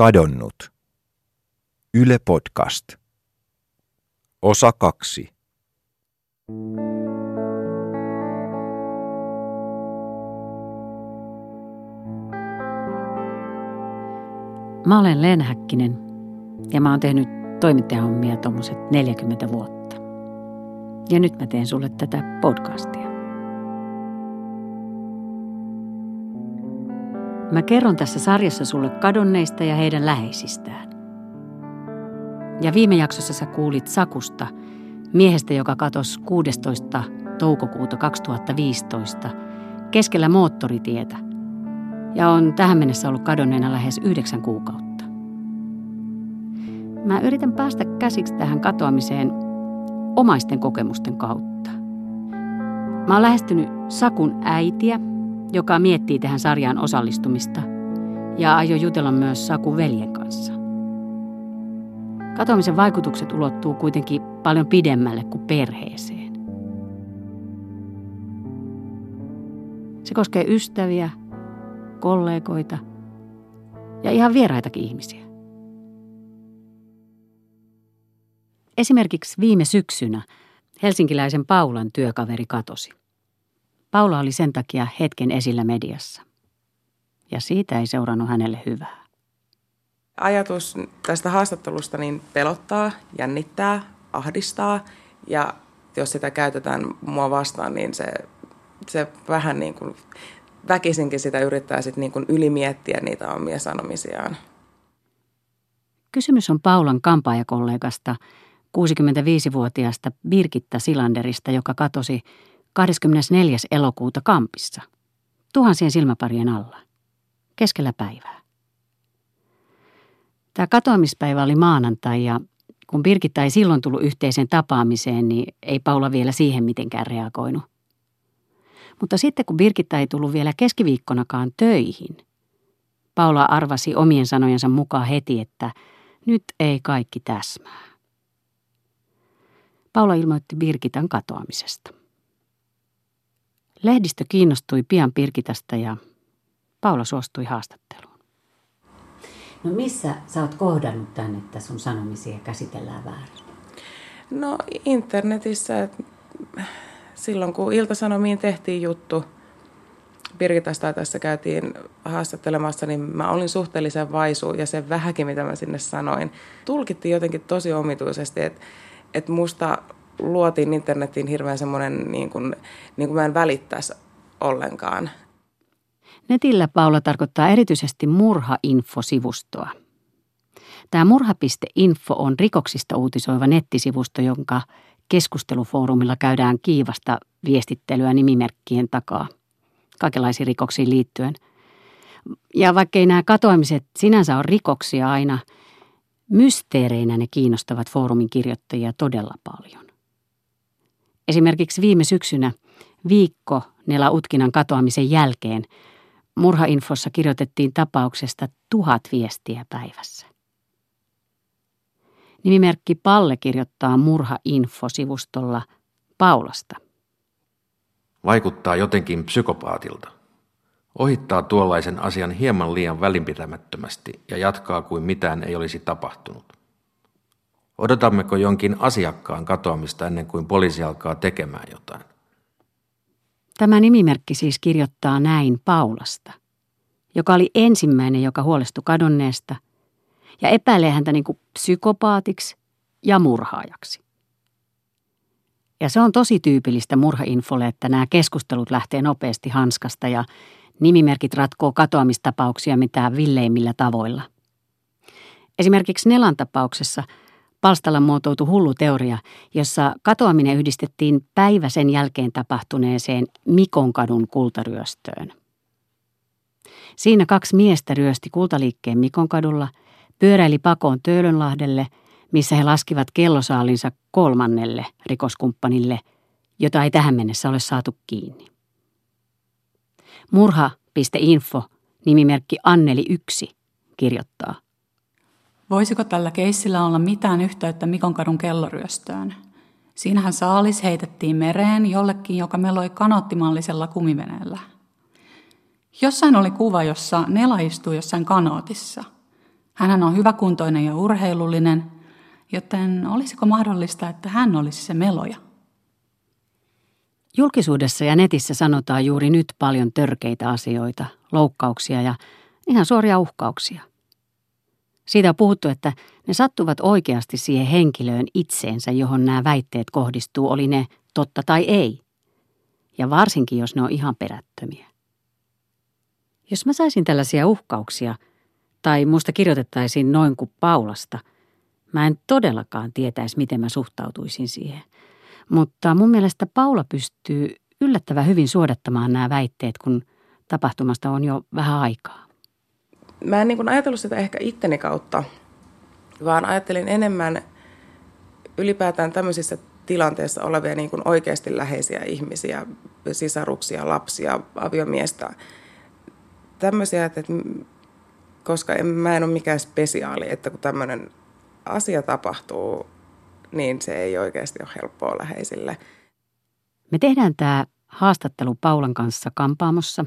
Kadonnut. Yle Podcast. Osa kaksi. Mä olen Leen Häkkinen ja mä oon tehnyt toimittajahommia tuommoiset 40 vuotta. Ja nyt mä teen sulle tätä podcastia. Mä kerron tässä sarjassa sulle kadonneista ja heidän läheisistään. Ja viime jaksossa sä kuulit Sakusta, miehestä, joka katosi 16. toukokuuta 2015 keskellä moottoritietä ja on tähän mennessä ollut kadonneena lähes yhdeksän kuukautta. Mä yritän päästä käsiksi tähän katoamiseen omaisten kokemusten kautta. Mä oon lähestynyt Sakun äitiä, joka miettii tähän sarjaan osallistumista ja aio jutella myös Saku veljen kanssa. Katoamisen vaikutukset ulottuu kuitenkin paljon pidemmälle kuin perheeseen. Se koskee ystäviä, kollegoita ja ihan vieraitakin ihmisiä. Esimerkiksi viime syksynä helsinkiläisen Paulan työkaveri katosi. Paula oli sen takia hetken esillä mediassa. Ja siitä ei seurannut hänelle hyvää. Ajatus tästä haastattelusta niin pelottaa, jännittää, ahdistaa ja jos sitä käytetään mua vastaan, niin se, se vähän niin kuin väkisinkin sitä yrittää sitten niin kuin ylimiettiä niitä omia sanomisiaan. Kysymys on Paulan kampaajakollegasta, 65-vuotiaasta Birgitta Silanderista, joka katosi 24. elokuuta Kampissa, tuhansien silmäparien alla, keskellä päivää. Tämä katoamispäivä oli maanantai ja kun Birgitta ei silloin tullut yhteiseen tapaamiseen, niin ei Paula vielä siihen mitenkään reagoinut. Mutta sitten kun Birgitta ei tullut vielä keskiviikkonakaan töihin, Paula arvasi omien sanojensa mukaan heti, että nyt ei kaikki täsmää. Paula ilmoitti Birgitan katoamisesta. Lehdistö kiinnostui pian Pirkitasta ja Paula suostui haastatteluun. No missä sä oot kohdannut tämän, että sun sanomisia käsitellään väärin? No internetissä, silloin kun Ilta-Sanomiin tehtiin juttu, Birgitasta tässä käytiin haastattelemassa, niin mä olin suhteellisen vaisu ja se vähäkin, mitä mä sinne sanoin, tulkittiin jotenkin tosi omituisesti, että, että musta luotiin internetiin hirveän semmoinen, niin kuin, niin kuin mä en välittäisi ollenkaan. Netillä Paula tarkoittaa erityisesti murha-infosivustoa. Tämä murha.info on rikoksista uutisoiva nettisivusto, jonka keskustelufoorumilla käydään kiivasta viestittelyä nimimerkkien takaa, kaikenlaisiin rikoksiin liittyen. Ja vaikkei nämä katoamiset sinänsä on rikoksia aina, mysteereinä ne kiinnostavat foorumin kirjoittajia todella paljon. Esimerkiksi viime syksynä viikko Nela Utkinan katoamisen jälkeen Murhainfossa kirjoitettiin tapauksesta tuhat viestiä päivässä. Nimimerkki Palle kirjoittaa Murha-info-sivustolla Paulasta. Vaikuttaa jotenkin psykopaatilta. Ohittaa tuollaisen asian hieman liian välinpitämättömästi ja jatkaa kuin mitään ei olisi tapahtunut. Odotammeko jonkin asiakkaan katoamista ennen kuin poliisi alkaa tekemään jotain? Tämä nimimerkki siis kirjoittaa näin Paulasta, joka oli ensimmäinen, joka huolestui kadonneesta ja epäilee häntä niin kuin psykopaatiksi ja murhaajaksi. Ja se on tosi tyypillistä murhainfolle, että nämä keskustelut lähtee nopeasti hanskasta ja nimimerkit ratkoo katoamistapauksia mitään villeimmillä tavoilla. Esimerkiksi Nelan tapauksessa – Palstalla muotoutui hullu teoria, jossa katoaminen yhdistettiin päivä sen jälkeen tapahtuneeseen Mikonkadun kultaryöstöön. Siinä kaksi miestä ryösti kultaliikkeen Mikonkadulla, pyöräili pakoon Töölönlahdelle, missä he laskivat kellosaalinsa kolmannelle rikoskumppanille, jota ei tähän mennessä ole saatu kiinni. Murha.info, nimimerkki Anneli 1, kirjoittaa – Voisiko tällä keissillä olla mitään yhteyttä Mikonkadun kelloryöstöön? Siinähän saalis heitettiin mereen jollekin, joka meloi kanoottimallisella kumiveneellä. Jossain oli kuva, jossa Nela istui jossain kanootissa. Hän on hyväkuntoinen ja urheilullinen, joten olisiko mahdollista, että hän olisi se meloja? Julkisuudessa ja netissä sanotaan juuri nyt paljon törkeitä asioita, loukkauksia ja ihan suoria uhkauksia. Siitä on puhuttu, että ne sattuvat oikeasti siihen henkilöön itseensä, johon nämä väitteet kohdistuu, oli ne totta tai ei. Ja varsinkin, jos ne on ihan perättömiä. Jos mä saisin tällaisia uhkauksia, tai musta kirjoitettaisiin noin kuin Paulasta, mä en todellakaan tietäisi, miten mä suhtautuisin siihen. Mutta mun mielestä Paula pystyy yllättävän hyvin suodattamaan nämä väitteet, kun tapahtumasta on jo vähän aikaa. Mä en niin ajatellut sitä ehkä itteni kautta, vaan ajattelin enemmän ylipäätään tämmöisissä tilanteissa olevia niin kuin oikeasti läheisiä ihmisiä, sisaruksia, lapsia, aviomiestä. Tämmöisiä, että koska en, mä en ole mikään spesiaali, että kun tämmöinen asia tapahtuu, niin se ei oikeasti ole helppoa läheisille. Me tehdään tämä haastattelu Paulan kanssa kampaamossa,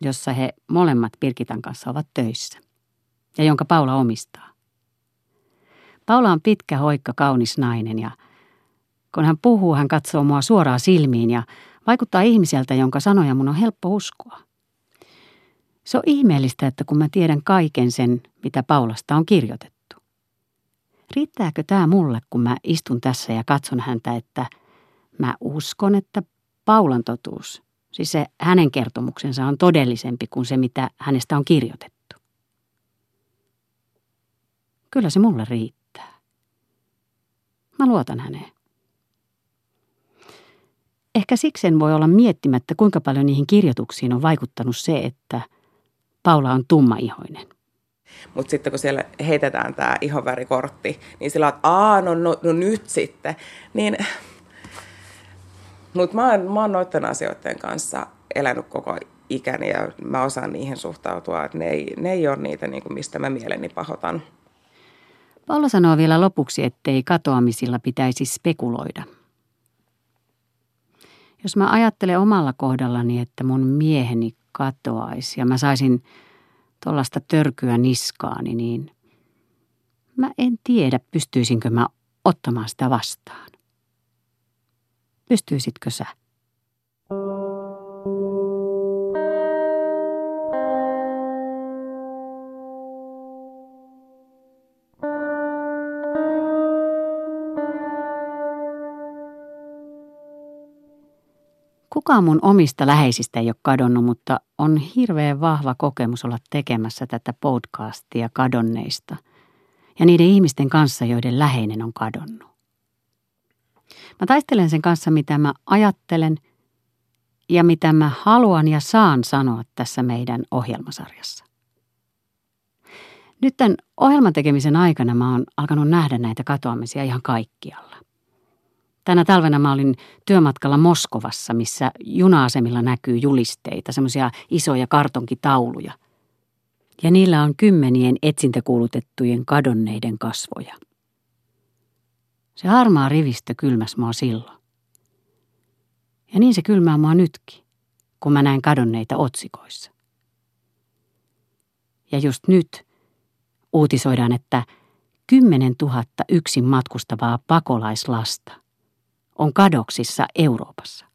jossa he molemmat Pirkitan kanssa ovat töissä ja jonka Paula omistaa. Paula on pitkä, hoikka, kaunis nainen ja kun hän puhuu, hän katsoo mua suoraan silmiin ja vaikuttaa ihmiseltä, jonka sanoja mun on helppo uskoa. Se on ihmeellistä, että kun mä tiedän kaiken sen, mitä Paulasta on kirjoitettu. Riittääkö tämä mulle, kun mä istun tässä ja katson häntä, että mä uskon, että Paulan totuus, siis se hänen kertomuksensa on todellisempi kuin se, mitä hänestä on kirjoitettu. Kyllä se mulle riittää. Mä luotan häneen. Ehkä siksen voi olla miettimättä, kuinka paljon niihin kirjoituksiin on vaikuttanut se, että – Paula on tummaihoinen. Mutta sitten kun siellä heitetään tämä ihovärikortti, niin sillä on, että no, no, no nyt sitten. Niin, mutta mä, mä oon noiden asioiden kanssa elänyt koko ikäni ja mä osaan niihin suhtautua, että ne ei, ne ei ole niitä, niin kuin mistä mä mieleni pahotan. Paula sanoo vielä lopuksi, ettei katoamisilla pitäisi spekuloida. Jos mä ajattelen omalla kohdallani, että mun mieheni katoaisi ja mä saisin tuollaista törkyä niskaani, niin mä en tiedä, pystyisinkö mä ottamaan sitä vastaan. Pystyisitkö sä? Kukaan mun omista läheisistä ei ole kadonnut, mutta on hirveän vahva kokemus olla tekemässä tätä podcastia kadonneista ja niiden ihmisten kanssa, joiden läheinen on kadonnut. Mä taistelen sen kanssa, mitä mä ajattelen ja mitä mä haluan ja saan sanoa tässä meidän ohjelmasarjassa. Nyt tämän ohjelman tekemisen aikana mä oon alkanut nähdä näitä katoamisia ihan kaikkialla. Tänä talvena mä olin työmatkalla Moskovassa, missä juna-asemilla näkyy julisteita, semmoisia isoja kartonkitauluja. Ja niillä on kymmenien etsintäkuulutettujen kadonneiden kasvoja. Se harmaa rivistö kylmäs mua silloin. Ja niin se kylmää mua nytkin, kun mä näen kadonneita otsikoissa. Ja just nyt uutisoidaan, että kymmenen tuhatta yksin matkustavaa pakolaislasta – on kadoksissa Euroopassa.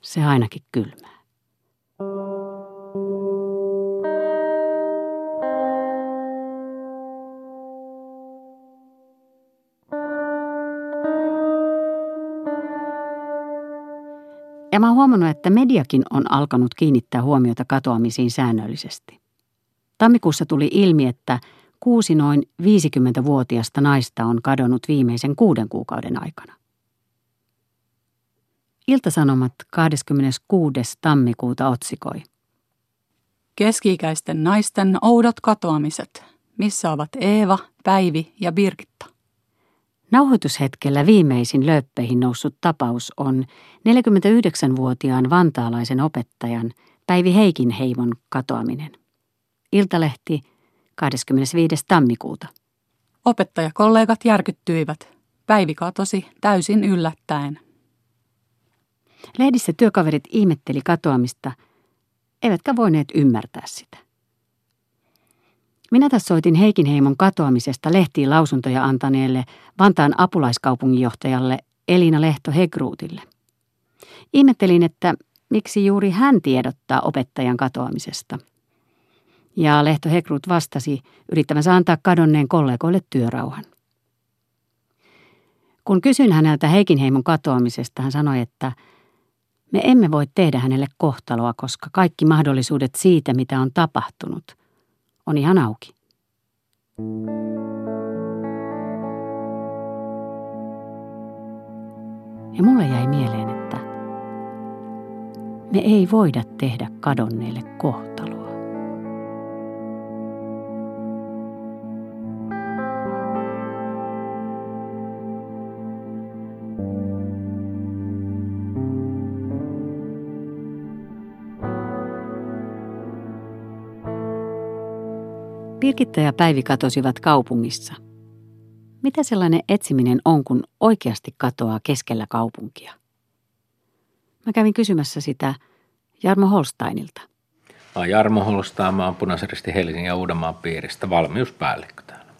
Se ainakin kylmää. Mä oon huomannut, että mediakin on alkanut kiinnittää huomiota katoamisiin säännöllisesti. Tammikuussa tuli ilmi, että kuusi noin 50-vuotiasta naista on kadonnut viimeisen kuuden kuukauden aikana. Iltasanomat 26. tammikuuta otsikoi. Keski-ikäisten naisten oudot katoamiset. Missä ovat Eeva, Päivi ja Birgitta? Nauhoitushetkellä viimeisin lööppeihin noussut tapaus on 49-vuotiaan vantaalaisen opettajan Päivi Heikinheimon katoaminen. Iltalehti 25. tammikuuta. Opettajakollegat järkyttyivät. Päivi katosi täysin yllättäen. Lehdissä työkaverit ihmetteli katoamista, eivätkä voineet ymmärtää sitä. Minä tässä soitin Heikin heimon katoamisesta lehtiin lausuntoja antaneelle Vantaan apulaiskaupunginjohtajalle Elina Lehto Hegruutille. Ihmettelin, että miksi juuri hän tiedottaa opettajan katoamisesta. Ja Lehto Hegruut vastasi yrittämänsä antaa kadonneen kollegoille työrauhan. Kun kysyin häneltä Heikin heimon katoamisesta, hän sanoi, että me emme voi tehdä hänelle kohtaloa, koska kaikki mahdollisuudet siitä, mitä on tapahtunut, on ihan auki. Ja mulle jäi mieleen, että me ei voida tehdä kadonneille kohtaloa. Birgitta ja Päivi katosivat kaupungissa. Mitä sellainen etsiminen on, kun oikeasti katoaa keskellä kaupunkia? Mä kävin kysymässä sitä Jarmo Holsteinilta. Mä oon Jarmo Holstein, mä oon Punaiseristi Helsingin ja Uudenmaan piiristä valmiuspäällikkö täällä.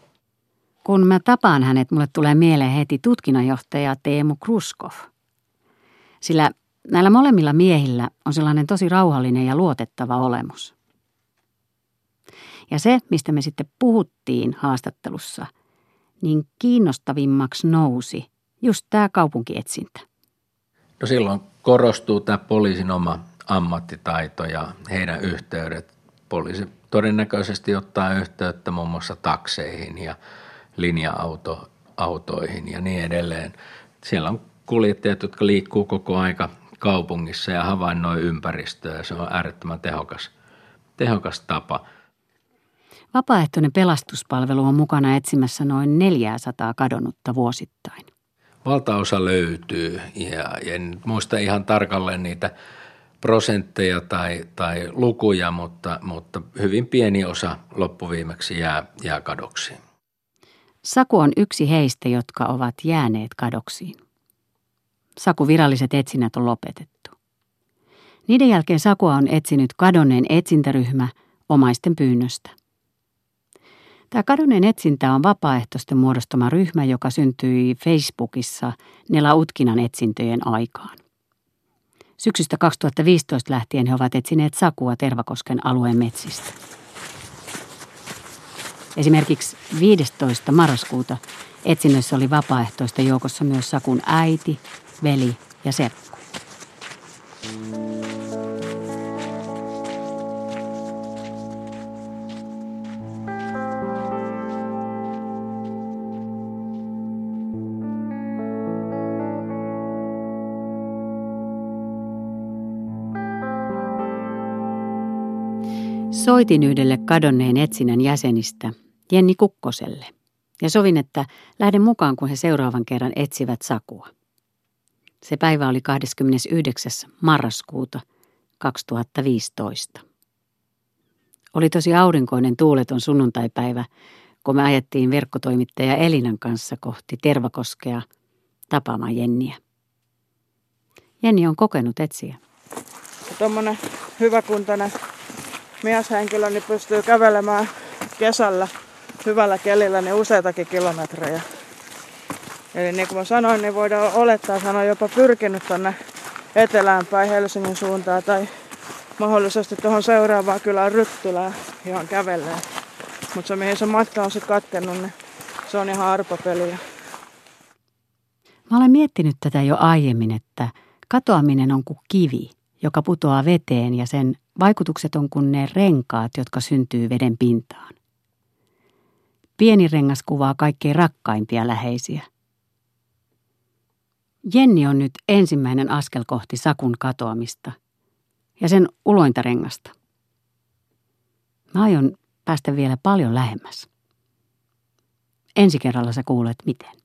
Kun mä tapaan hänet, mulle tulee mieleen heti tutkinnanjohtaja Teemu Kruskov. Sillä näillä molemmilla miehillä on sellainen tosi rauhallinen ja luotettava olemus. Ja se, mistä me sitten puhuttiin haastattelussa, niin kiinnostavimmaksi nousi just tämä kaupunkietsintä. No silloin korostuu tämä poliisin oma ammattitaito ja heidän yhteydet. Poliisi todennäköisesti ottaa yhteyttä muun muassa takseihin ja linja-autoihin ja niin edelleen. Siellä on kuljettajat, jotka liikkuu koko aika kaupungissa ja havainnoi ympäristöä ja se on äärettömän tehokas, tehokas tapa – Vapaaehtoinen pelastuspalvelu on mukana etsimässä noin 400 kadonnutta vuosittain. Valtaosa löytyy ja en muista ihan tarkalleen niitä prosentteja tai, tai lukuja, mutta, mutta hyvin pieni osa loppuviimeksi jää, jää kadoksiin. Saku on yksi heistä, jotka ovat jääneet kadoksiin. Saku viralliset etsinnät on lopetettu. Niiden jälkeen Sakua on etsinyt kadonneen etsintäryhmä omaisten pyynnöstä. Tämä kadonneen etsintä on vapaaehtoisten muodostama ryhmä, joka syntyi Facebookissa Nela Utkinan etsintöjen aikaan. Syksystä 2015 lähtien he ovat etsineet sakua Tervakosken alueen metsistä. Esimerkiksi 15. marraskuuta etsinnöissä oli vapaaehtoista joukossa myös Sakun äiti, veli ja serkku. Soitin yhdelle kadonneen etsinnän jäsenistä, Jenni Kukkoselle, ja sovin, että lähden mukaan, kun he seuraavan kerran etsivät Sakua. Se päivä oli 29. marraskuuta 2015. Oli tosi aurinkoinen tuuleton sunnuntaipäivä, kun me ajettiin verkkotoimittaja Elinan kanssa kohti Tervakoskea tapaamaan Jenniä. Jenni on kokenut etsiä. Tuommoinen hyväkuntainen mieshenkilö niin pystyy kävelemään kesällä hyvällä kelillä niin useitakin kilometrejä. Eli niin kuin mä sanoin, niin voidaan olettaa, että hän on jopa pyrkinyt tuonne etelään päin Helsingin suuntaan tai mahdollisesti tuohon seuraavaan kylään Ryttylään, johon kävelee. Mutta se mihin se matka on sitten katkennut, niin se on ihan arpapeliä. Mä olen miettinyt tätä jo aiemmin, että katoaminen on kuin kivi, joka putoaa veteen ja sen Vaikutukset on kuin ne renkaat, jotka syntyy veden pintaan. Pieni rengas kuvaa kaikkein rakkaimpia läheisiä. Jenni on nyt ensimmäinen askel kohti sakun katoamista ja sen ulointa rengasta. Mä aion päästä vielä paljon lähemmäs. Ensi kerralla sä kuulet miten.